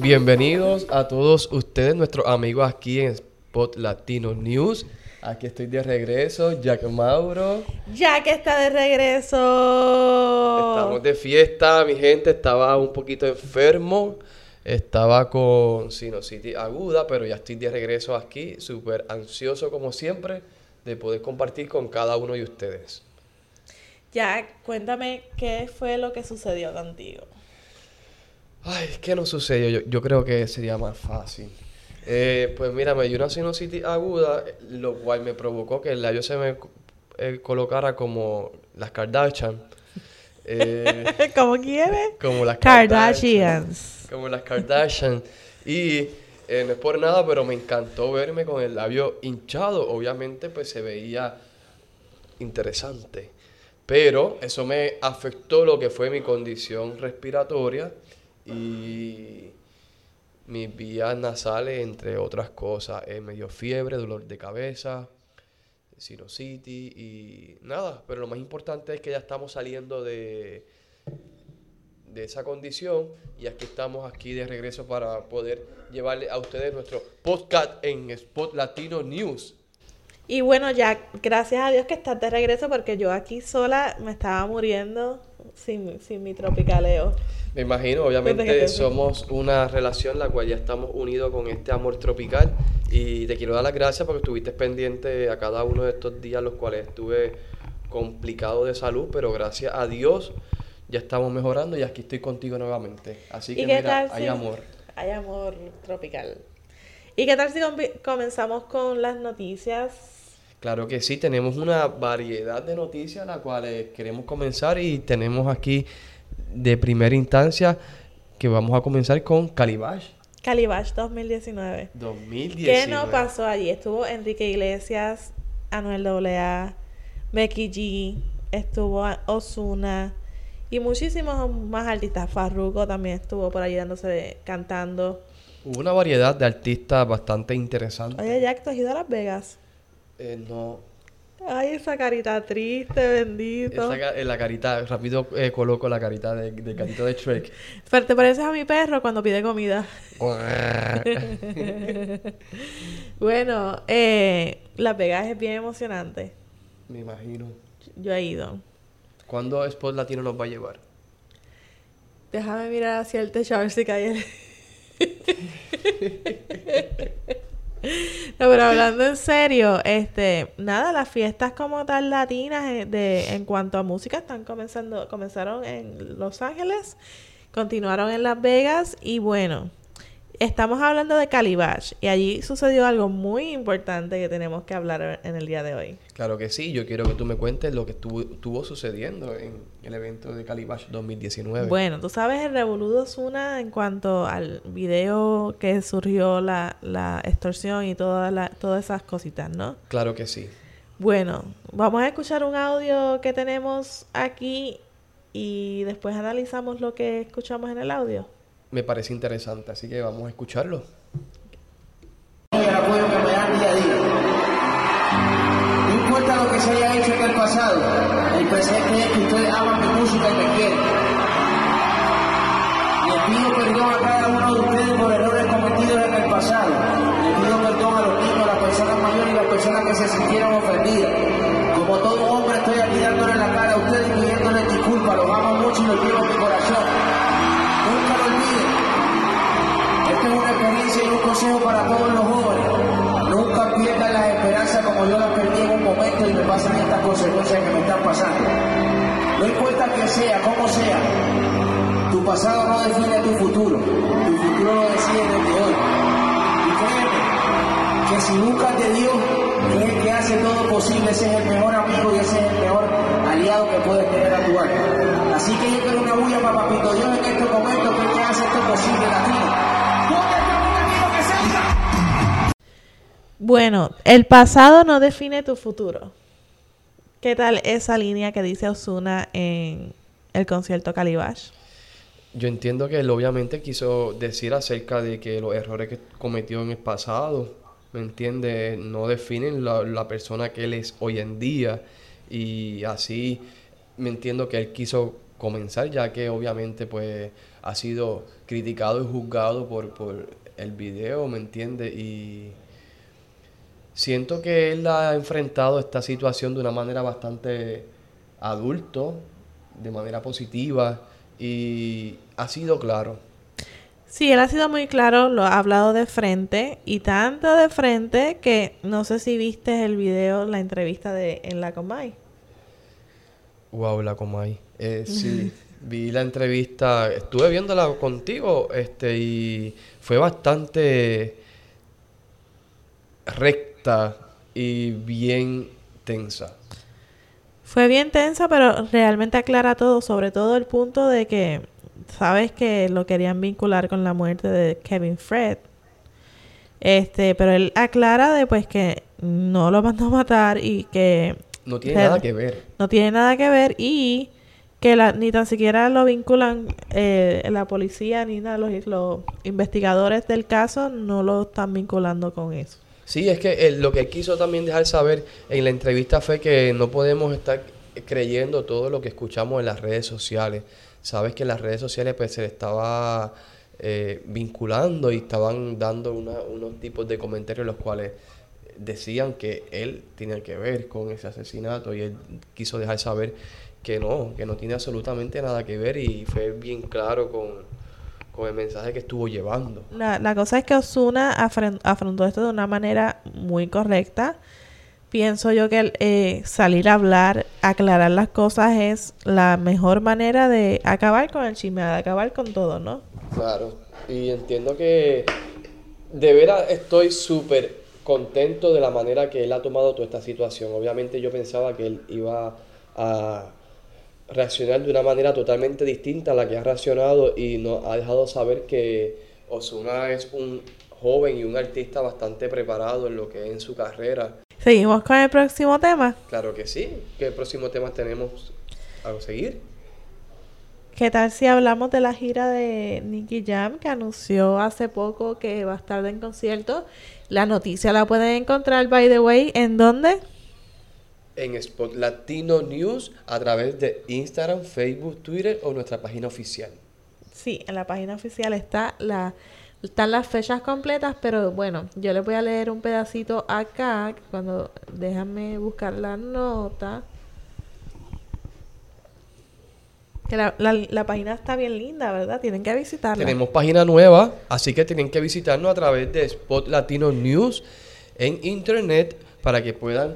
Bienvenidos a todos ustedes, nuestros amigos aquí en Spot Latino News. Aquí estoy de regreso, Jack Mauro. Jack está de regreso. Estamos de fiesta, mi gente. Estaba un poquito enfermo. Estaba con sinusitis aguda, pero ya estoy de regreso aquí, súper ansioso como siempre de poder compartir con cada uno de ustedes. Jack, cuéntame qué fue lo que sucedió contigo. Ay, ¿qué nos sucedió? Yo, yo creo que sería más fácil. Eh, pues mira, me dio una sinusitis aguda, lo cual me provocó que el labio se me eh, colocara como las Kardashian. Eh, ¿Cómo quiere? Como las Kardashians. Como las Kardashian. Y eh, no es por nada, pero me encantó verme con el labio hinchado. Obviamente, pues se veía interesante. Pero eso me afectó lo que fue mi condición respiratoria y mis vías nasales, entre otras cosas. Eh, me dio fiebre, dolor de cabeza, sinusitis y nada. Pero lo más importante es que ya estamos saliendo de, de esa condición y aquí estamos aquí de regreso para poder llevarle a ustedes nuestro podcast en Spot Latino News. Y bueno, Jack, gracias a Dios que estás de regreso porque yo aquí sola me estaba muriendo sin, sin mi tropicaleo. Me imagino, obviamente somos una relación la cual ya estamos unidos con este amor tropical y te quiero dar las gracias porque estuviste pendiente a cada uno de estos días los cuales estuve complicado de salud, pero gracias a Dios ya estamos mejorando y aquí estoy contigo nuevamente. Así que ¿Y qué mira, tal hay amor. Hay amor tropical. ¿Y qué tal si com- comenzamos con las noticias? Claro que sí, tenemos una variedad de noticias las cuales queremos comenzar y tenemos aquí de primera instancia que vamos a comenzar con Calibash Calibash 2019. 2019. ¿Qué no pasó allí? Estuvo Enrique Iglesias, Anuel AA, Becky G, estuvo Osuna y muchísimos más artistas. Farruko también estuvo por allí dándose, cantando. Hubo una variedad de artistas bastante interesante. Oye, Jack, ¿tú has ido a Las Vegas? Eh, no, Ay, esa carita triste, bendito. esa en la carita, rápido eh, coloco la carita de, del gatito de Shrek. Pero te pareces a mi perro cuando pide comida. Bueno, eh, Las Vegas es bien emocionante. Me imagino. Yo he ido. ¿Cuándo Spot Latino nos va a llevar? Déjame mirar hacia el techo a ver si cae el... No, pero hablando en serio, este, nada, las fiestas como tal latinas eh, de, en cuanto a música están comenzando, comenzaron en Los Ángeles, continuaron en Las Vegas y bueno, estamos hablando de Calibash y allí sucedió algo muy importante que tenemos que hablar en el día de hoy. Claro que sí, yo quiero que tú me cuentes lo que estuvo, estuvo sucediendo en el evento de Calibash 2019. Bueno, tú sabes el revoludo Osuna en cuanto al video que surgió la, la extorsión y toda la- todas esas cositas, ¿no? Claro que sí. Bueno, vamos a escuchar un audio que tenemos aquí y después analizamos lo que escuchamos en el audio. Me parece interesante, así que vamos a escucharlo. No importa lo que se haya hecho en el pasado, el presente es que ustedes aman mi música y me quieren. Les pido perdón a cada uno de ustedes por errores cometidos en el pasado. Les pido perdón a los niños, a las personas mayores y a las personas que se sintieron ofendidas. Como todo hombre estoy aquí dándole la cara a ustedes pidiéndoles disculpas. Los amo mucho y los llevo experiencia y un consejo para todos los jóvenes. Nunca pierdan las esperanzas como yo las perdí en un momento y me pasan estas consecuencias que me están pasando. No importa quién sea, cómo sea, tu pasado no define tu futuro. Tu futuro lo decide desde hoy. Y créeme que si buscas de Dios, que es el que hace todo posible, ese es el mejor amigo y ese es el mejor aliado que puedes tener a tu alma. Así que yo quiero una bulla para Papito Dios en estos momentos, que que hace esto posible, latino. Bueno, el pasado no define tu futuro. ¿Qué tal esa línea que dice Osuna en el concierto Calibash? Yo entiendo que él obviamente quiso decir acerca de que los errores que cometió en el pasado, ¿me entiende? No definen la, la persona que él es hoy en día. Y así me entiendo que él quiso comenzar, ya que obviamente pues ha sido criticado y juzgado por, por el video, ¿me entiendes? Y siento que él ha enfrentado esta situación de una manera bastante adulto, de manera positiva y ha sido claro. Sí, él ha sido muy claro, lo ha hablado de frente y tanto de frente que no sé si viste el video, la entrevista de en la Comay. Wow, la Comay. Eh, sí, vi la entrevista, estuve viéndola contigo, este, y fue bastante recta y bien tensa. Fue bien tensa, pero realmente aclara todo, sobre todo el punto de que sabes que lo querían vincular con la muerte de Kevin Fred. Este, pero él aclara de pues que no lo mandó a matar y que no tiene nada que ver. No tiene nada que ver y que la, ni tan siquiera lo vinculan eh, la policía ni nada, los, los investigadores del caso no lo están vinculando con eso. Sí, es que lo que quiso también dejar saber en la entrevista fue que no podemos estar creyendo todo lo que escuchamos en las redes sociales. Sabes que las redes sociales pues se le estaba eh, vinculando y estaban dando unos tipos de comentarios los cuales decían que él tenía que ver con ese asesinato y él quiso dejar saber que no, que no tiene absolutamente nada que ver y fue bien claro con, el mensaje que estuvo llevando. La, la cosa es que Osuna afrontó esto de una manera muy correcta. Pienso yo que eh, salir a hablar, aclarar las cosas es la mejor manera de acabar con el chisme, de acabar con todo, ¿no? Claro, y entiendo que de veras estoy súper contento de la manera que él ha tomado toda esta situación. Obviamente yo pensaba que él iba a reaccionar de una manera totalmente distinta a la que ha reaccionado y nos ha dejado saber que Osuna es un joven y un artista bastante preparado en lo que es en su carrera. ¿Seguimos con el próximo tema? Claro que sí. ¿Qué próximo tema tenemos a seguir? ¿Qué tal si hablamos de la gira de Nicky Jam que anunció hace poco que va a estar en concierto? La noticia la pueden encontrar, by the way, ¿en dónde? En Spot Latino News a través de Instagram, Facebook, Twitter o nuestra página oficial. Sí, en la página oficial está la, están las fechas completas, pero bueno, yo les voy a leer un pedacito acá, cuando déjame buscar la nota. Que la, la, página está bien linda, ¿verdad? Tienen que visitarla. Tenemos página nueva, así que tienen que visitarnos a través de Spot Latino News en internet para que puedan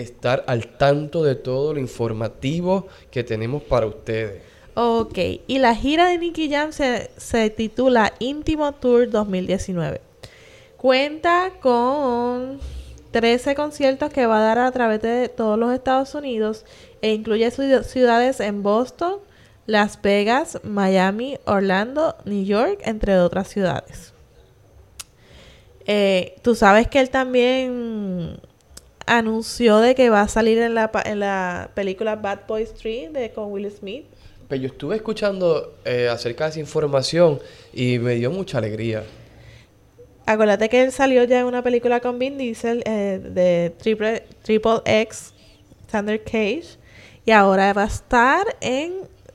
estar al tanto de todo lo informativo que tenemos para ustedes. Ok, y la gira de Nicky Jam se, se titula Íntimo Tour 2019. Cuenta con 13 conciertos que va a dar a través de todos los Estados Unidos e incluye ciudades en Boston, Las Vegas, Miami, Orlando, New York, entre otras ciudades. Eh, Tú sabes que él también anunció de que va a salir en la, en la película Bad Boys 3 de, con Will Smith. Pero pues yo estuve escuchando eh, acerca de esa información y me dio mucha alegría. Acuérdate que él salió ya en una película con Vin Diesel eh, de Triple, Triple X, Thunder Cage, y ahora va a estar en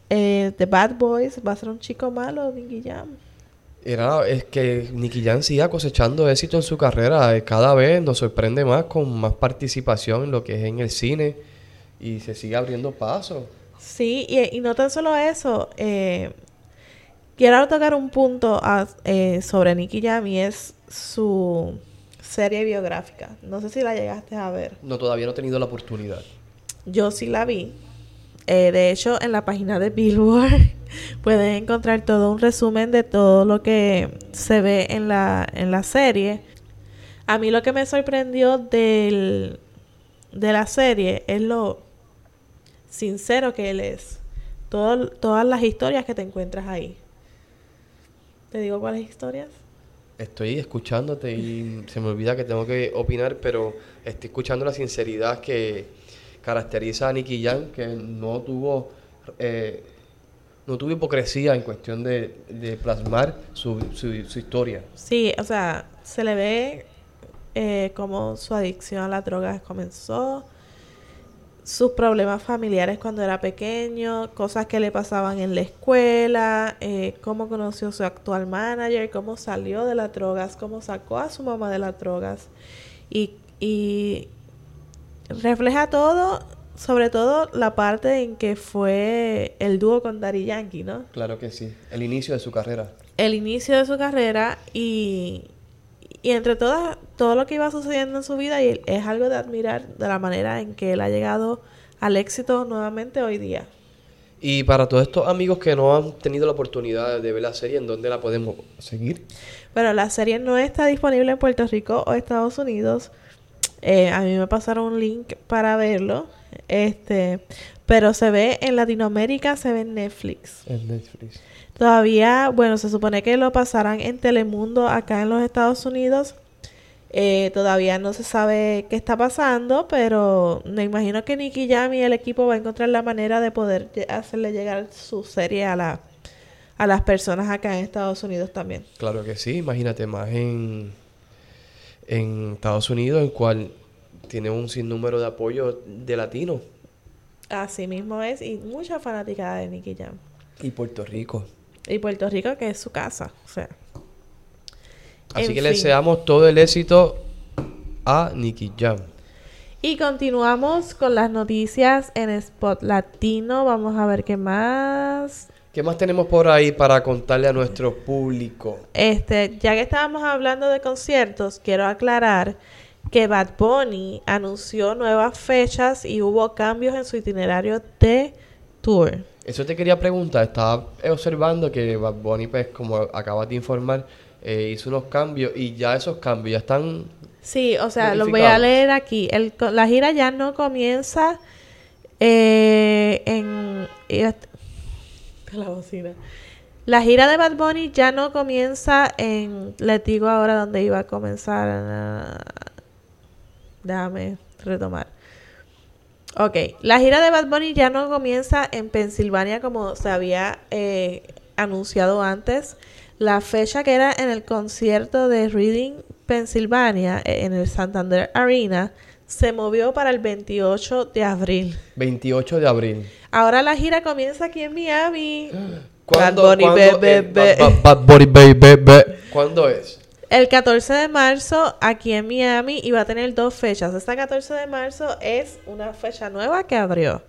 eh, The Bad Boys, va a ser un chico malo, Nicky Jam. Era, es que Nicky Jam sigue cosechando éxito en su carrera. Eh, cada vez nos sorprende más con más participación en lo que es en el cine y se sigue abriendo paso. Sí, y, no tan solo eso. Eh, quiero tocar un punto eh, sobre Nicky Jam y es su serie biográfica. No sé si la llegaste a ver. No, todavía no he tenido la oportunidad. Yo sí la vi. Eh, de hecho, en la página de Billboard pueden encontrar todo un resumen de todo lo que se ve en la, en la serie. A mí lo que me sorprendió del, de la serie es lo sincero que él es. todas las historias que te encuentras ahí. ¿Te digo cuáles historias? Estoy escuchándote y se me olvida que tengo que opinar, pero estoy escuchando la sinceridad que caracteriza a Nicky Jam, que no tuvo eh, no tuvo hipocresía en cuestión de, plasmar su, su, historia. Sí, o sea, se le ve eh, como su adicción a las drogas comenzó. sus problemas familiares cuando era pequeño, cosas que le pasaban en la escuela, eh, cómo conoció a su actual manager, cómo salió de las drogas, cómo sacó a su mamá de las drogas. Y, y refleja todo, sobre todo la parte en que fue el dúo con Daddy Yankee, ¿no? Claro que sí. El inicio de su carrera. El inicio de su carrera y, y entre todas, todo lo que iba sucediendo en su vida y es algo de admirar de la manera en que él ha llegado al éxito nuevamente hoy día. Y para todos estos amigos que no han tenido la oportunidad de ver la serie, ¿en dónde la podemos seguir? Bueno, la serie no está disponible en Puerto Rico o Estados Unidos. Eh, a mí me pasaron un link para verlo. Este, pero se ve en Latinoamérica, se ve en Netflix. En Netflix. Todavía, bueno, se supone que lo pasarán en Telemundo acá en los Estados Unidos. Eh, todavía no se sabe qué está pasando, pero me imagino que Nicky Jam y el equipo va a encontrar la manera de poder hacerle llegar su serie a la a las personas acá en Estados Unidos también. Claro que sí, imagínate más en, en Estados Unidos, en cual tiene un sinnúmero de apoyo de latinos. Así mismo es, y mucha fanaticada de Nicky Jam. Y Puerto Rico. Y Puerto Rico, que es su casa, o sea. Así En que le deseamos todo el éxito a Nicky Jam. Y continuamos con las noticias en Spot Latino. Vamos a ver qué más. ¿Qué más tenemos por ahí para contarle a nuestro público? Este, ya que estábamos hablando de conciertos, quiero aclarar que Bad Bunny anunció nuevas fechas y hubo cambios en su itinerario de tour. Eso te quería preguntar. Estaba observando que Bad Bunny, pues, como acabas de informar, eh, hizo unos cambios y ya esos cambios ya están... Sí, o sea, lo voy a leer aquí. El, la gira ya no comienza eh, en... la bocina. La gira de Bad Bunny ya no comienza en... Les digo ahora dónde iba a comenzar. ah, déjame retomar. Ok, la gira de Bad Bunny ya no comienza en Pensilvania como se había eh, anunciado antes. La fecha que era en el concierto de Reading, Pensilvania, eh, en el Santander Arena, se movió para el 28 de abril. 28 de abril. Ahora la gira comienza aquí en Miami. ¿Cuándo, Bad Bunny, cuándo, be- be- Ba- Ba- Bad Bunny, be- be- ¿Cuándo es? El 14 de marzo aquí en Miami y va a tener dos fechas. Esta 14 de marzo es una fecha nueva que abrió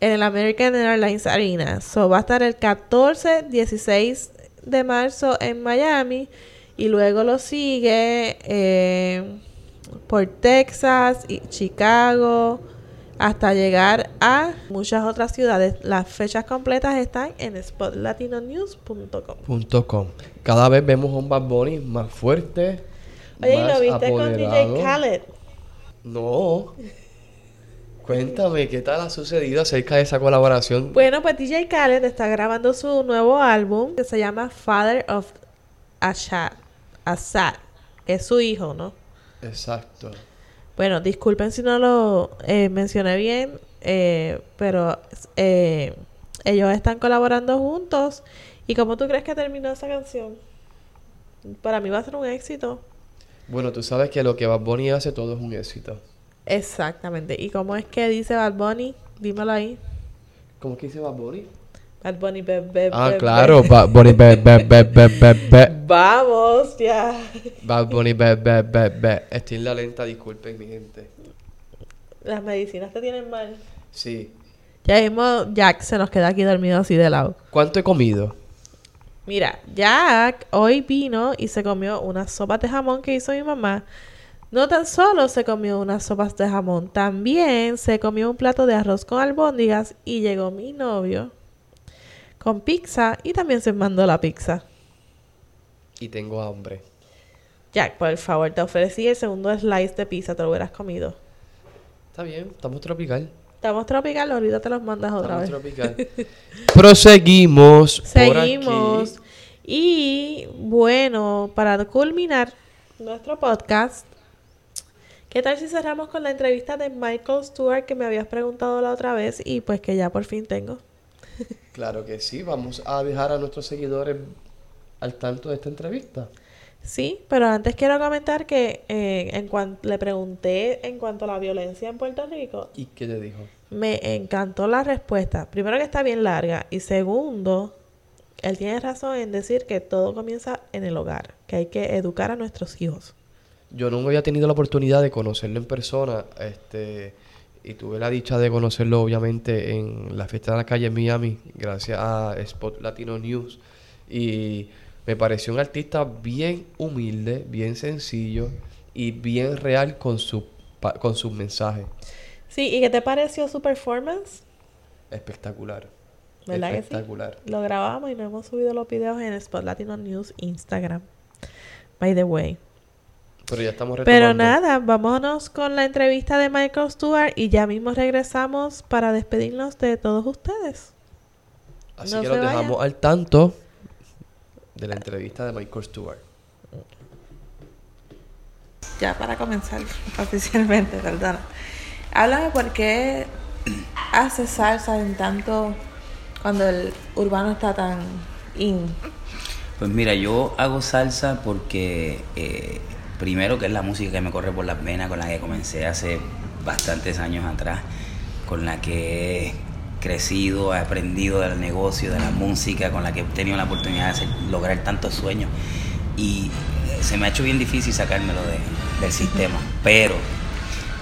en el American Airlines Arena. So va a estar el 14, 16 de marzo en Miami y luego lo sigue eh, por Texas y Chicago hasta llegar a muchas otras ciudades. Las fechas completas están en spotlatinonews.com. Cada vez vemos a un Bad Bunny más fuerte. Oye, ¿y más lo viste con apoderado. DJ Khaled? No. Cuéntame, ¿qué tal ha sucedido acerca de esa colaboración? Bueno, pues DJ Khaled está grabando su nuevo álbum que se llama Father of Ashad. Assad. que Es su hijo, ¿no? Exacto. Bueno, disculpen si no lo eh, mencioné bien, eh, pero eh, ellos están colaborando juntos. ¿Y cómo tú crees que terminó esa canción? Para mí va a ser un éxito. Bueno, tú sabes que lo que Bad Bunny hace todo es un éxito. Exactamente. ¿Y cómo es que dice Bad Bunny? Dímelo ahí. ¿Cómo que dice Bad Bunny? Bad Bunny, be, be, Ah, be, claro, be. Bad Bunny, be. Vamos, ya. Bad Bunny. Estoy en la lenta, disculpen, mi gente. Las medicinas te tienen mal. Sí. Ya mismo Jack se nos queda aquí dormido así de lado. ¿Cuánto he comido? Mira, Jack hoy vino y se comió unas sopas de jamón que hizo mi mamá. No tan solo se comió unas sopas de jamón, también se comió un plato de arroz con albóndigas y llegó mi novio con pizza y también se mandó la pizza. Y tengo hambre. Jack, por favor, te ofrecí el segundo slice de pizza, te lo hubieras comido. Está bien, estamos tropical. Estamos tropical, ahorita te los mandas otra Estamos vez. tropical. Proseguimos. por Seguimos. aquí. Y bueno, para culminar nuestro podcast, ¿qué tal si cerramos con la entrevista de Michael Stewart que me habías preguntado la otra vez y pues que ya por fin tengo? Claro que sí, vamos a dejar a nuestros seguidores al tanto de esta entrevista. Sí, pero antes quiero comentar que eh, en cuanto le pregunté en cuanto a la violencia en Puerto Rico, ¿Y qué te dijo? me encantó la respuesta. Primero que está bien larga y segundo, él tiene razón en decir que todo comienza en el hogar, que hay que educar a nuestros hijos. Yo nunca había tenido la oportunidad de conocerlo en persona, este, y tuve la dicha de conocerlo obviamente en la fiesta de la calle en Miami, gracias a Spot Latino News. Y me pareció un artista bien humilde, bien sencillo y bien real con su con sus mensajes. Sí, ¿y qué te pareció su performance? Espectacular. ¿Verdad que sí? Espectacular. Lo grabamos y no hemos subido los videos en Spot Latino News Instagram. By the way. Pero ya estamos Pero retomando. nada, vámonos con la entrevista de Michael Stewart y ya mismo regresamos para despedirnos de todos ustedes. Así no que los vayan. dejamos al tanto de la entrevista de Michael Stewart. Ya para comenzar oficialmente, perdona. Háblame por qué haces salsa en tanto cuando el urbano está tan in. Pues mira, yo hago salsa porque eh, primero que es la música que me corre por las venas, con la que comencé hace bastantes años atrás, con la que he crecido, he aprendido del negocio, de la música, con la que he tenido la oportunidad de hacer- lograr tantos sueños. Y se me ha hecho bien difícil sacármelo de- del sistema, pero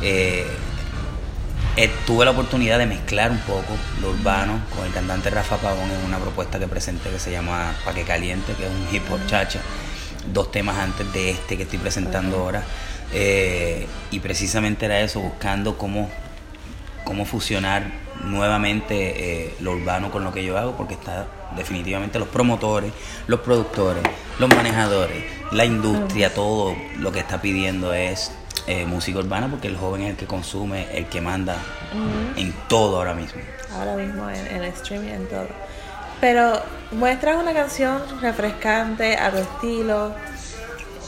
eh, eh, tuve la oportunidad de mezclar un poco lo urbano con el cantante Rafa Pavón en una propuesta que presenté que se llama Pa' que caliente, que es un hip hop chacha, dos temas antes de este que estoy presentando ahora. Eh, y precisamente era eso, buscando cómo, cómo fusionar nuevamente eh, lo urbano con lo que yo hago, porque está definitivamente los promotores, los productores, los manejadores, la industria, todo lo que está pidiendo es eh, música urbana, porque el joven es el que consume, el que manda en todo ahora mismo. Ahora mismo en, en streaming, en todo. Pero muestras una canción refrescante, a tu estilo,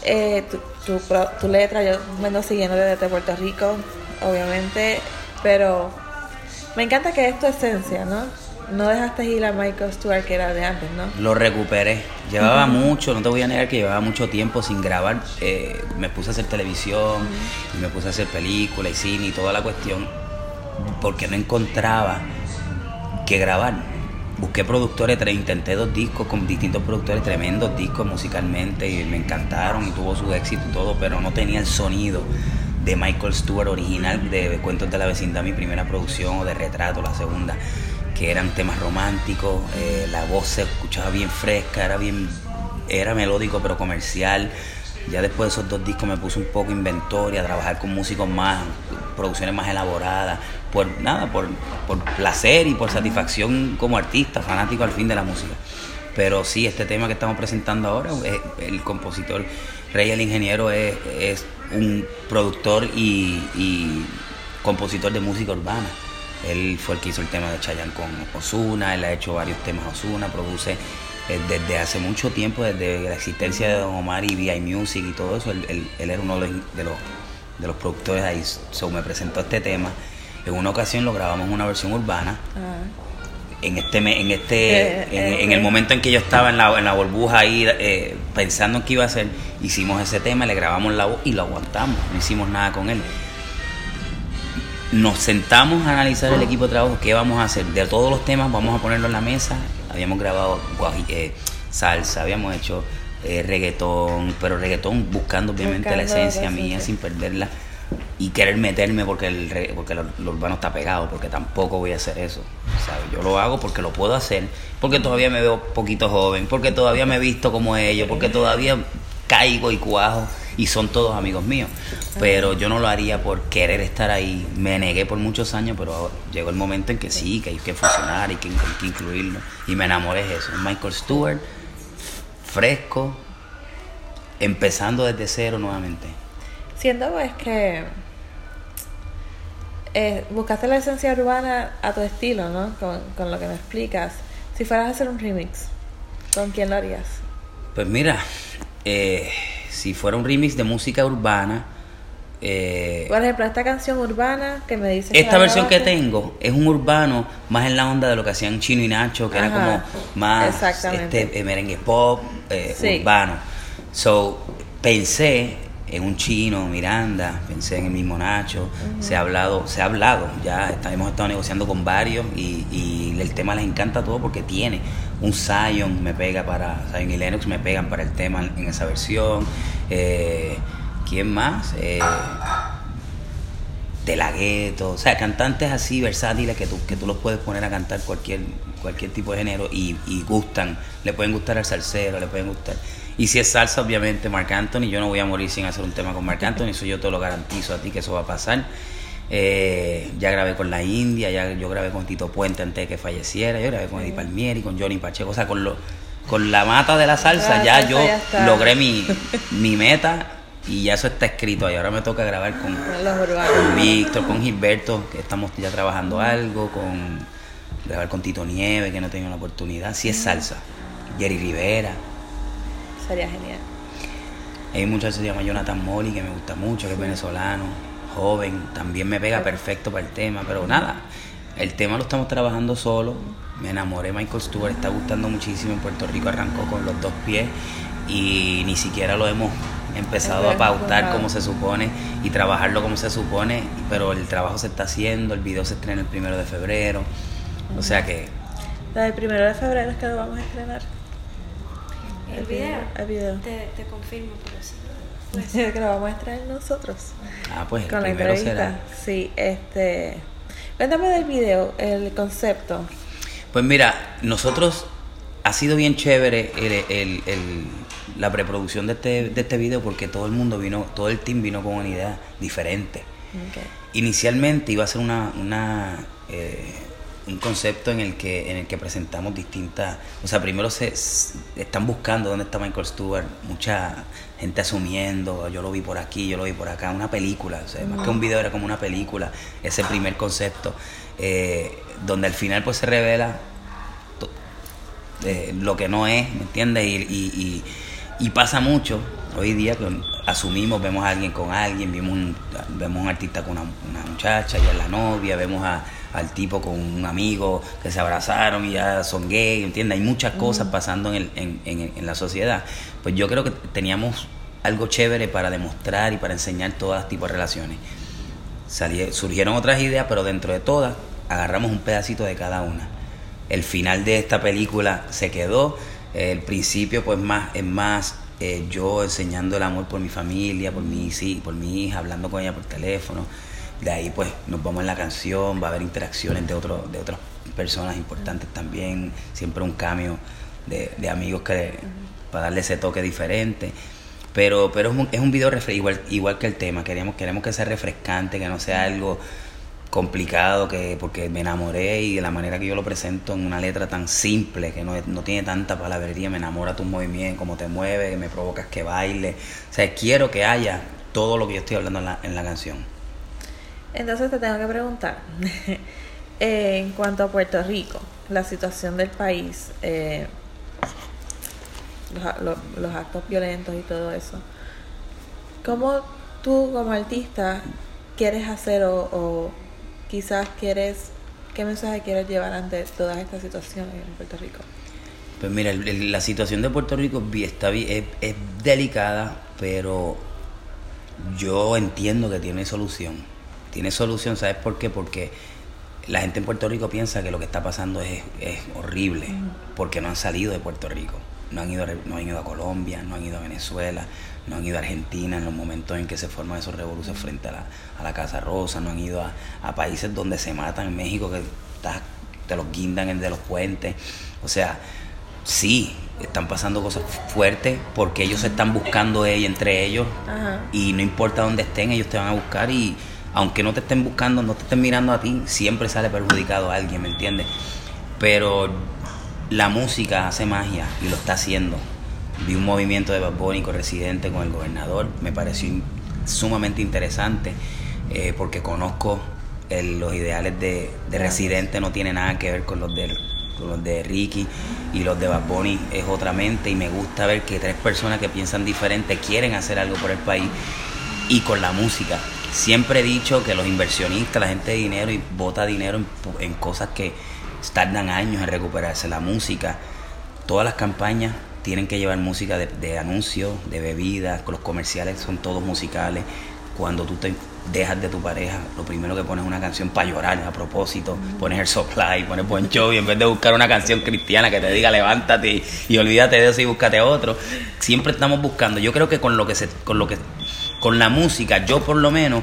eh, tu, tu, tu letra, yo vengo siguiendo desde Puerto Rico, obviamente, pero me encanta que es tu esencia, ¿no? No dejaste ir a Michael Stewart que era de antes, ¿no? Lo recuperé. Llevaba mucho, no te voy a negar que llevaba mucho tiempo sin grabar. Eh, me puse a hacer televisión, y me puse a hacer película y cine y toda la cuestión, porque no encontraba que grabar. Busqué productores, intenté dos discos con distintos productores, tremendos discos musicalmente, y me encantaron y tuvo su éxito y todo, pero no tenía el sonido de Michael Stewart original de Cuentos de la Vecindad, mi primera producción, o de Retrato, la segunda, que eran temas románticos, eh, la voz se escuchaba bien fresca, era bien, era melódico pero comercial. Ya después de esos dos discos me puse un poco inventoria, a trabajar con músicos más, producciones más elaboradas, por nada, por, por placer y por satisfacción como artista, fanático al fin de la música. Pero sí, este tema que estamos presentando ahora, eh, el compositor Rey el Ingeniero es, es un productor y, y compositor de música urbana. Él fue el que hizo el tema de Chayanne con Osuna, él ha hecho varios temas Osuna, produce eh, desde hace mucho tiempo, desde la existencia de Don Omar y VI Music y todo eso, él, él- él era uno de los, de los, de los productores ahí. So, me presentó este tema. En una ocasión lo grabamos en una versión urbana. En este, en este, Eh, en, eh, en el momento en que yo estaba en la, en la burbuja ahí, eh, pensando en qué iba a hacer, hicimos ese tema, le grabamos la voz y lo aguantamos. No hicimos nada con él nos sentamos a analizar el equipo de trabajo, qué vamos a hacer. De todos los temas, vamos a ponerlo en la mesa. Habíamos grabado eh, salsa, habíamos hecho reggaetón, pero reggaetón buscando obviamente la Buscando la esencia mía sin perderla y querer meterme porque el porque lo, lo urbano está pegado, porque tampoco voy a hacer eso. ¿sabes? Yo lo hago porque lo puedo hacer, porque todavía me veo poquito joven, porque todavía me he visto como ellos, porque todavía caigo y cuajo y son todos amigos míos. Pero yo no lo haría por querer estar ahí. Me negué por muchos años, pero ahora llegó el momento en que sí, que hay que funcionar y que hay que incluirlo. Y me enamoré de eso. Michael Stewart, fresco, empezando desde cero nuevamente. Siento pues que eh, buscaste la esencia urbana a tu estilo, ¿no? Con, con lo que me explicas. Si fueras a hacer un remix, ¿con quién lo harías? Pues mira, eh, si fuera un remix de música urbana, eh, Por ejemplo, esta canción urbana que me dices esta la versión que tengo es un urbano más en la onda de lo que hacían Chino y Nacho, que era Ajá, como más este, eh, merengue pop, eh, Sí. urbano. So, pensé en un chino, Miranda, pensé en el mismo Nacho, se ha hablado, se ha hablado, ya está- hemos estado negociando con varios y, y el tema les encanta todo porque tiene un Zion me pega para, Zion y Lennox me pegan para el tema en esa versión, eh, ¿quién más? Eh, de la gueto, o sea, cantantes así versátiles que tú, que tú los puedes poner a cantar cualquier, cualquier tipo de género y, y gustan, le pueden gustar al salsero, le pueden gustar. Y si es salsa, obviamente, Marc Anthony, yo no voy a morir sin hacer un tema con Marc Anthony, eso yo te lo garantizo a ti que eso va a pasar. Eh, ya grabé con la India, ya yo grabé con Tito Puente antes de que falleciera, yo grabé con Eddie Palmieri, con Johnny Pacheco, o sea, con, lo, con la mata de la salsa, ya salsa yo ya está. logré mi, mi meta y ya eso está escrito ahí, ahora me toca grabar con, con. Víctor, con Gilberto, que estamos ya trabajando algo, con grabar con Tito Nieve, que no he tenido la oportunidad. Si es salsa. Jerry Rivera. Sería genial. Hay un muchacho que se llama Jonathan Molly, que me gusta mucho, que es venezolano, joven, también me pega perfecto para el tema, pero nada, el tema lo estamos trabajando solo. Me enamoré Michael Stewart, está gustando muchísimo. En Puerto Rico arrancó con los dos pies y ni siquiera lo hemos empezado a pautar como se supone y trabajarlo como se supone, pero el trabajo se está haciendo, el video se estrena el primero de febrero, o sea que La del primero de febrero es que lo vamos a estrenar. El video. El video. Te, te confirmo, pero sí. que lo vamos a estrenar nosotros. ah, pues el con la entrevista. será. Sí, este. Cuéntame del video, el concepto. Pues mira, nosotros ha sido bien chévere el, el- el- la preproducción de este, de este video porque todo el mundo vino, todo el team vino con una idea diferente. Inicialmente iba a ser una, una eh, un concepto en el que en el que presentamos distintas, o sea, primero se, están buscando dónde está Michael Stewart, mucha gente asumiendo, yo lo vi por aquí, yo lo vi por acá, una película, o sea, más que un video era como una película, ese primer concepto, eh, donde al final pues se revela to- eh, lo que no es, ¿me entiendes? Y, y- y- y pasa mucho hoy día que asumimos, vemos a alguien con alguien, vimos un, vemos un artista con una, una muchacha, ya es la novia, vemos a- al tipo con un amigo que se abrazaron y ya son gay, ¿entiendes? Hay muchas cosas pasando en, el- en- en- en la sociedad. Pues yo creo que teníamos algo chévere para demostrar y para enseñar todas tipos de relaciones. Salí- surgieron otras ideas, pero dentro de todas agarramos un pedacito de cada una. El final de esta película se quedó, el principio pues más es más eh, yo enseñando el amor por mi familia, por mi, sí, por mi hija, hablando con ella por teléfono. De ahí pues nos vamos en la canción, va a haber interacciones de, otro, de otras personas importantes también, siempre un cambio de, de amigos que para darle ese toque diferente. Pero, pero es un, es un video igual, igual que el tema. Queremos, queremos que sea refrescante, que no sea algo complicado, que porque me enamoré y de la manera que yo lo presento en una letra tan simple, que no, no tiene tanta palabrería, me enamora tu movimiento, cómo te mueves, que me provocas que baile. O sea, quiero que haya todo lo que yo estoy hablando en la, en la canción. Entonces te tengo que preguntar, en cuanto a Puerto Rico, la situación del país, eh, los, actos violentos y todo eso, ¿cómo tú como artista quieres hacer o, quizás quieres, qué mensaje quieres llevar ante todas estas situaciones en Puerto Rico? Pues mira, la situación de Puerto Rico está es delicada, pero yo entiendo que tiene solución. Tiene solución, ¿sabes por qué? Porque la gente en Puerto Rico piensa que lo que está pasando es, es horrible, porque no han salido de Puerto Rico. No han, ido, no han ido a Colombia, no han ido a Venezuela, no han ido a Argentina en los momentos en que se forman esos revoluciones frente a la, a la Casa Rosa, no han ido a, a países donde se matan, en México que te los guindan en de los puentes. O sea, sí, están pasando cosas fuertes porque ellos se están buscando ellos, entre ellos Ajá. y no importa dónde estén, ellos te van a buscar y aunque no te estén buscando, no te estén mirando a ti, siempre sale perjudicado a alguien, ¿me entiendes? Pero la música hace magia y lo está haciendo. Vi un movimiento de Bad Bunny con Residente, con el gobernador, me pareció sumamente interesante eh, porque conozco el- los ideales de, de Residente, no tiene nada que ver con los de con los de Ricky y los de Bad Bunny es otra mente y me gusta ver que tres personas que piensan diferente quieren hacer algo por el país y con la música. Siempre he dicho que los inversionistas, la gente de dinero y bota dinero en, en cosas que tardan años en recuperarse. La música, todas las campañas tienen que llevar música de, de anuncios, de bebidas, los comerciales son todos musicales. Cuando tú te dejas de tu pareja, lo primero que pones es una canción para llorar a propósito, pones el supply, pones Bon Jovi, en vez de buscar una canción cristiana que te diga levántate y, y olvídate de eso y búscate otro. Siempre estamos buscando. Yo creo que con lo que se, con lo que, con la música, yo por lo menos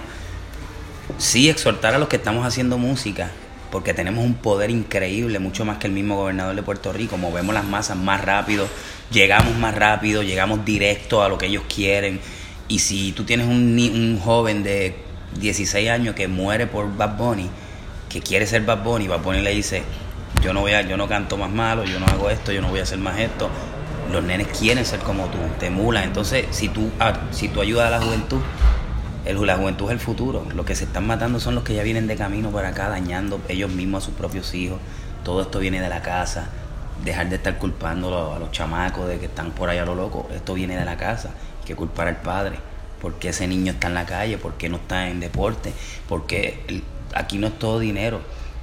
sí exhortar a los que estamos haciendo música, porque tenemos un poder increíble, mucho más que el mismo gobernador de Puerto Rico, movemos las masas más rápido, llegamos más rápido, llegamos directo a lo que ellos quieren. Y si tú tienes un, un joven de 16 años que muere por Bad Bunny, que quiere ser Bad Bunny, Bad Bunny le dice, yo no voy a, yo no canto más malo, yo no hago esto, yo no voy a hacer más esto. Los nenes quieren ser como tú, te emulan. Entonces, si tú, si tú ayudas a la juventud, el, la juventud es el futuro. Los que se están matando son los que ya vienen de camino para acá, dañando ellos mismos a sus propios hijos. Todo esto viene de la casa. Dejar de estar culpando a los chamacos de que están por allá a lo loco. Esto viene de la casa. Hay que culpar al padre. ¿Por qué ese niño está en la calle? ¿Por qué no está en deporte? Porque aquí no es todo dinero.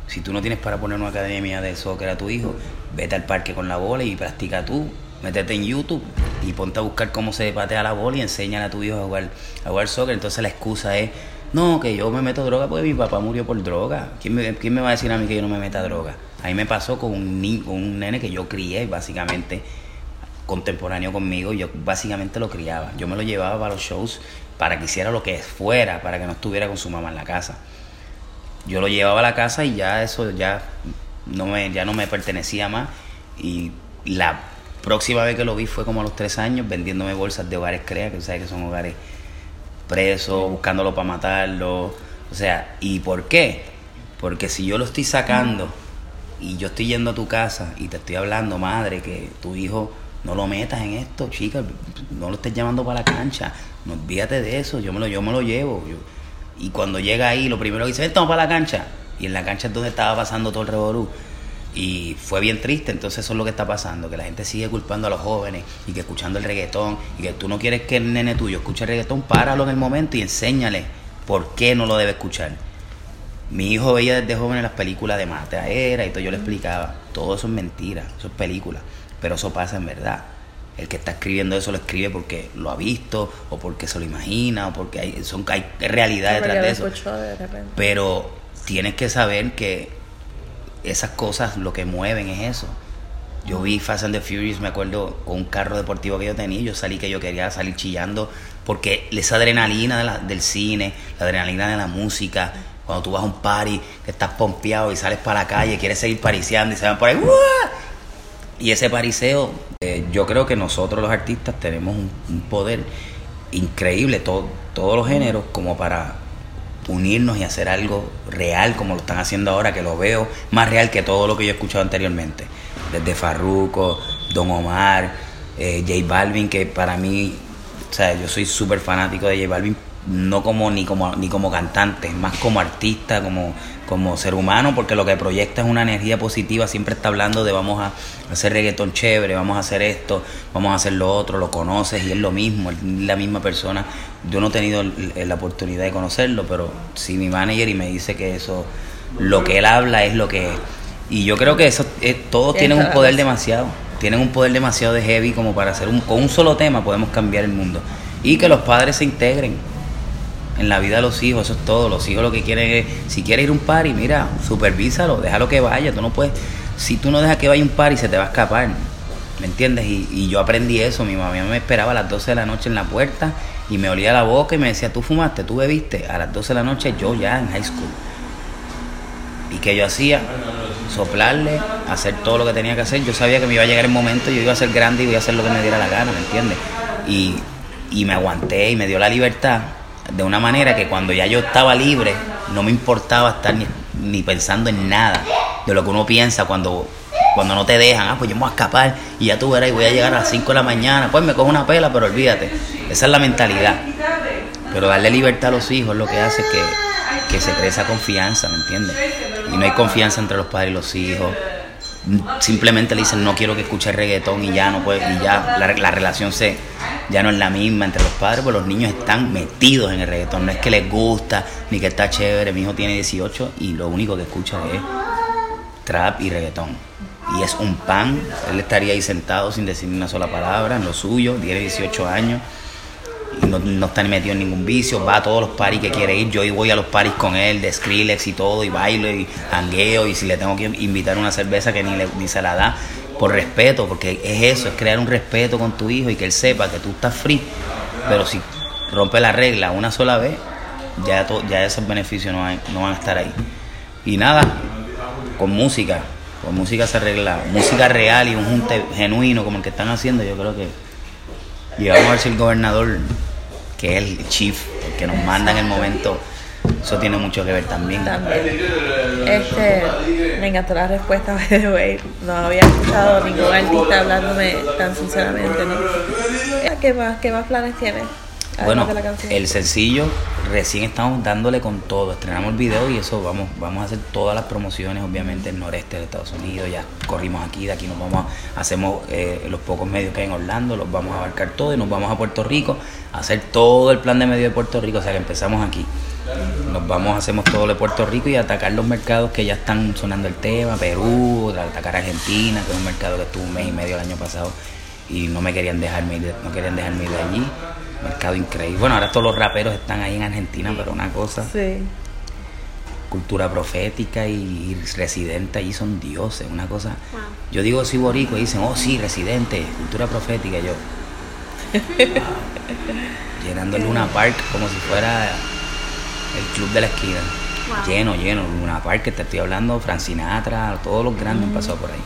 Si tú no tienes para poner una academia de soccer a tu hijo, vete al parque con la bola y practica tú. Métete en YouTube y ponte a buscar cómo se patea la bola y enséñale a tu hijo a jugar, a jugar soccer. Entonces la excusa es, no, que yo me meto droga porque mi papá murió por droga. ¿Quién me, quién me va a decir a mí que yo no me meta droga? A mí me pasó con un, ni- con un nene que yo crié básicamente contemporáneo conmigo, yo básicamente lo criaba. Yo me lo llevaba para los shows para que hiciera lo que fuera, para que no estuviera con su mamá en la casa. Yo lo llevaba a la casa y ya eso ya no me, ya no me pertenecía más. Y la próxima vez que lo vi fue como a los tres años vendiéndome bolsas de hogares crea, que sabes que son hogares presos, buscándolo para matarlo. O sea, ¿y por qué? Porque si yo lo estoy sacando y yo estoy yendo a tu casa y te estoy hablando, madre, que tu hijo no lo metas en esto, chica, no lo estés llamando para la cancha, no olvídate de eso, yo me lo, yo me lo llevo. y cuando llega ahí, lo primero que dice, vamos para la cancha. Y en la cancha es donde estaba pasando todo el revolú. Y fue bien triste, entonces eso es lo que está pasando, que la gente sigue culpando a los jóvenes y que escuchando el reggaetón y que tú no quieres que el nene tuyo escuche el reggaetón, páralo en el momento y enséñale por qué no lo debe escuchar. Mi hijo veía desde joven las películas de Mataera y todo, yo le explicaba, todo eso es mentira, eso es película, pero eso pasa en verdad. El que está escribiendo eso lo escribe porque lo ha visto o porque se lo imagina o porque hay, son, hay realidad detrás de eso. de. Pero tienes que saber que esas cosas lo que mueven es eso. Yo vi Fast and the Furious, me acuerdo, con un carro deportivo que yo tenía, yo salí que yo quería salir chillando, porque esa adrenalina del cine, la adrenalina de la música, cuando tú vas a un party, que estás pompeado y sales para la calle, quieres seguir pariciando y se van por ahí, ¡guau! Y ese pariseo, eh, yo creo que nosotros los artistas tenemos un, poder increíble, to- todos los géneros, como para unirnos y hacer algo real como lo están haciendo ahora, que lo veo más real que todo lo que yo he escuchado anteriormente. Desde Farruko, Don Omar, eh, J Balvin, que para mí, o sea, yo soy súper fanático de J Balvin, no como ni como ni como cantante, más como artista, como, como ser humano, porque lo que proyecta es una energía positiva, siempre está hablando de vamos a hacer reggaetón chévere, vamos a hacer esto, vamos a hacer lo otro, lo conoces y es lo mismo, es la misma persona. Yo no he tenido la oportunidad de conocerlo, pero sí mi manager y me dice que eso, lo que él habla es lo que es. Y yo creo que eso, eh, todos tienen un poder demasiado, tienen un poder demasiado de heavy como para hacer un, con un solo tema podemos cambiar el mundo. Y que los padres se integren en la vida de los hijos, eso es todo. Los hijos lo que quieren es, si quieres ir a un party, mira, supervísalo, déjalo que vaya. Tú no puedes, si tú no dejas que vaya un party, se te va a escapar. ¿Me entiendes? Y, yo aprendí eso. Mi mamá me esperaba a las 12 de la noche en la puerta y me olía la boca y me decía, ¿tú fumaste? ¿Tú bebiste? A las 12 de la noche yo ya en high school. ¿Y qué yo hacía? Soplarle, hacer todo lo que tenía que hacer. Yo sabía que me iba a llegar el momento, yo iba a ser grande y iba a hacer lo que me diera la gana, ¿me entiendes? Y me aguanté y me dio la libertad de una manera que cuando ya yo estaba libre, no me importaba estar ni, ni pensando en nada de lo que uno piensa cuando, cuando no te dejan. Ah, pues yo me voy a escapar y ya tú verás y voy a llegar a las 5 de la mañana. Pues me cojo una pela, pero olvídate. Esa es la mentalidad. Pero darle libertad a los hijos es lo que hace que, que se cree esa confianza, ¿me entiendes? Y no hay confianza entre los padres y los hijos. Simplemente le dicen no quiero que escuche reggaetón y ya no puede, y ya la, la relación se ya no es la misma entre los padres, pues los niños están metidos en el reggaetón, no es que les gusta, ni que está chévere, mi hijo tiene 18 y lo único que escucha es trap y reggaetón. y es un pan. Él estaría ahí sentado sin decir una sola palabra, en lo suyo, tiene 18 años. No, no está metido en ningún vicio, va a todos los paris que quiere ir. Yo voy a los paris con él, de Skrillex y todo, y bailo y hangueo. Y si le tengo que invitar una cerveza que ni, ni se la da, por respeto, porque es eso, es crear un respeto con tu hijo y que él sepa que tú estás free. Pero si rompe la regla una sola vez, ya, ya esos beneficios no, no van a estar ahí. Y nada, con música, con música se arregla, música real y un junte genuino como el que están haciendo, yo creo que y vamos a ver si el gobernador, que es el chief, el que nos manda en el momento, eso tiene mucho que ver también. También. Este, me encantó la respuesta. No había escuchado ningún artista hablándome tan sinceramente, ¿no? ¿Qué más, qué más planes tienes? Bueno, el sencillo recién estamos dándole con todo. Estrenamos el video y eso vamos, vamos a hacer todas las promociones, obviamente, en el noreste de Estados Unidos. Ya corrimos aquí, de aquí nos vamos a, hacemos eh, los pocos medios que hay en Orlando, los vamos a abarcar todo y nos vamos a Puerto Rico a hacer todo el plan de medio de Puerto Rico. O sea que empezamos aquí. Nos vamos, hacemos todo de Puerto Rico y atacar los mercados que ya están sonando el tema, Perú, atacar Argentina, que es un mercado que estuvo un mes y medio el año pasado y no me querían dejarme ir no querían dejarme ir de allí. Mercado increíble. Bueno, ahora todos los raperos están ahí en Argentina, pero una cosa, Sí. cultura profética y, residente allí son dioses, una cosa. Yo digo soy boricua y dicen, oh sí, residente, cultura profética, yo. wow. Llenando Luna Park como si fuera el club de la esquina. Wow. Lleno, lleno, Luna Park, que te estoy hablando, Francinatra, todos los grandes han pasado por ahí.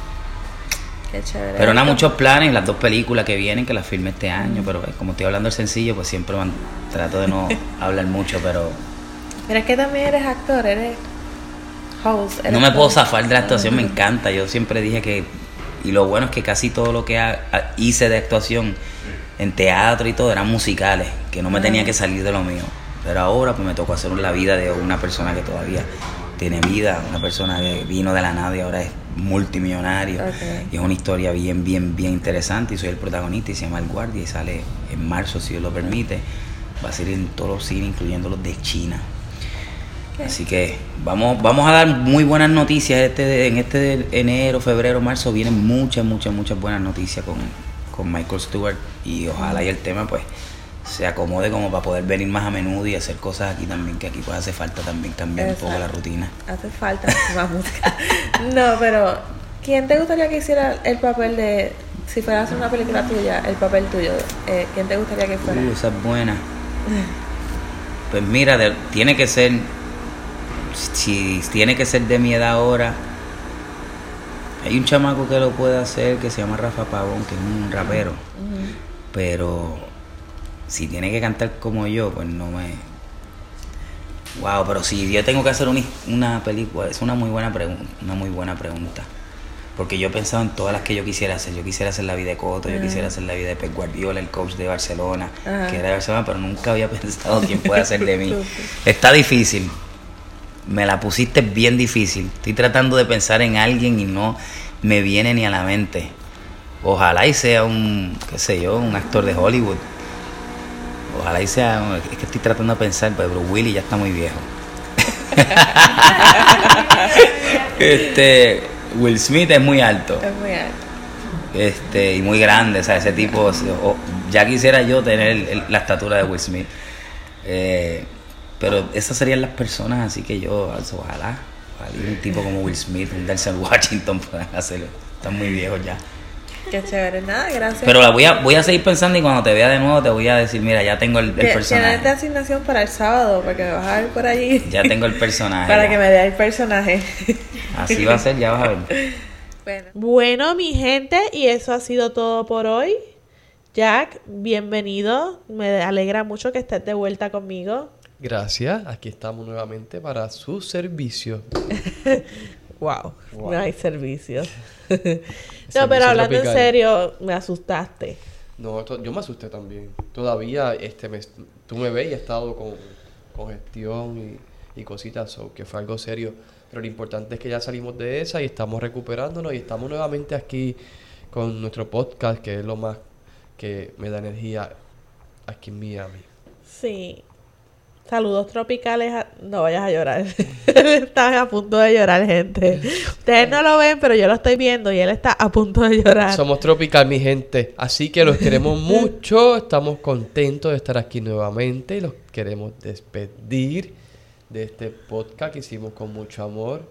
Qué chévere. Pero nada, muchos planes, las dos películas que vienen, que las filmé este año, pero eh, como estoy hablando del sencillo, pues siempre man- trato de no hablar mucho, pero Mira, es que también eres actor, eres host. eres no me puedo zafar de la actuación, me encanta. Yo siempre dije que, y lo bueno es que casi todo lo que ha- hice de actuación en teatro y todo eran musicales, que no me tenía que salir de lo mío. Pero ahora pues me tocó hacer la vida de una persona que todavía tiene vida, una persona que vino de la nada y ahora es multimillonario. Y es una historia bien, bien, bien interesante y soy el protagonista y se llama El Guardia y sale en marzo, si Dios lo permite. Va a salir en todos los cines, incluyendo los de China. Así que vamos, vamos a dar muy buenas noticias este, en este de enero, febrero, marzo. Vienen muchas, muchas, muchas buenas noticias con, con Michael Stewart y ojalá y el tema pues se acomode como para poder venir más a menudo y hacer cosas aquí también, que aquí pues hace falta también cambiar un poco la rutina. Hace falta más música. No, pero ¿quién te gustaría que hiciera el papel de, si fuera a hacer una película tuya, el papel tuyo? Eh, ¿Quién te gustaría que fuera? Uh, esa es buena. Pues mira, de- tiene que ser, si tiene que ser de mi edad ahora, hay un chamaco que lo puede hacer que se llama Rafa Pavón, que es un rapero, pero si tiene que cantar como yo, pues no me... Wow, pero si yo tengo que hacer una, una película, es una muy buena pregunta, una muy buena pregunta. Porque yo he pensado en todas las que yo quisiera hacer. Yo quisiera hacer la vida de Coto, yo quisiera hacer la vida de Pep Guardiola, el coach de Barcelona, que era de Barcelona, pero nunca había pensado quién puede hacer de mí. Está difícil. Me la pusiste bien difícil. Estoy tratando de pensar en alguien y no me viene ni a la mente. Ojalá y sea un, qué sé yo, un actor de Hollywood. Ojalá y sea, es que estoy tratando de pensar, pero Bruce Willis ya está muy viejo. este, Will Smith es muy alto. Es muy alto. este y muy grande, o sea, ese tipo, o- ya quisiera yo tener el- el- la estatura de Will Smith. Eh, pero esas serían las personas, así que yo, ojalá, un tipo como Will Smith, un Denzel Washington puedan hacerlo. Están muy viejos ya. Qué chévere. Nada, gracias. Pero la voy a, voy a seguir pensando y cuando te vea de nuevo te voy a decir, mira, ya tengo el, el Tie- Tienes de personaje. asignación para el sábado, porque me vas a ver por allí. Ya tengo el personaje. para ya. que me dé el personaje. Así va a ser, ya vas a ver. bueno. Bueno, mi gente, y eso ha sido todo por hoy. Jack, bienvenido. Me alegra mucho que estés de vuelta conmigo. Gracias, aquí estamos nuevamente para su servicio. Wow, Wow. no hay servicio. Servicio no, pero hablando en serio, me asustaste. No, yo me asusté también. Todavía este me, tú me ves y he estado con, con gestión y, y cositas, so, que fue algo serio. Pero lo importante es que ya salimos de esa y estamos recuperándonos y estamos nuevamente aquí con nuestro podcast, que es lo más que me da energía aquí en Miami. Sí. Saludos tropicales a- No vayas a llorar. él está a punto de llorar, gente. Ustedes no lo ven, pero yo lo estoy viendo y él está a punto de llorar. Somos Tropical, mi gente. Así que los queremos mucho. Estamos contentos de estar aquí nuevamente los queremos despedir de este podcast que hicimos con mucho amor.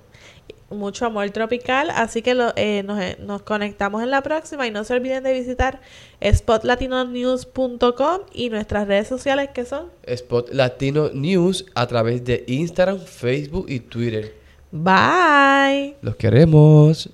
Mucho amor tropical. Así que lo- eh, nos, eh, nos conectamos en la próxima y no se olviden de visitar spotlatinonews.com y nuestras redes sociales que son. Spot Latino News a través de Instagram, Facebook y Twitter. Bye. Los queremos.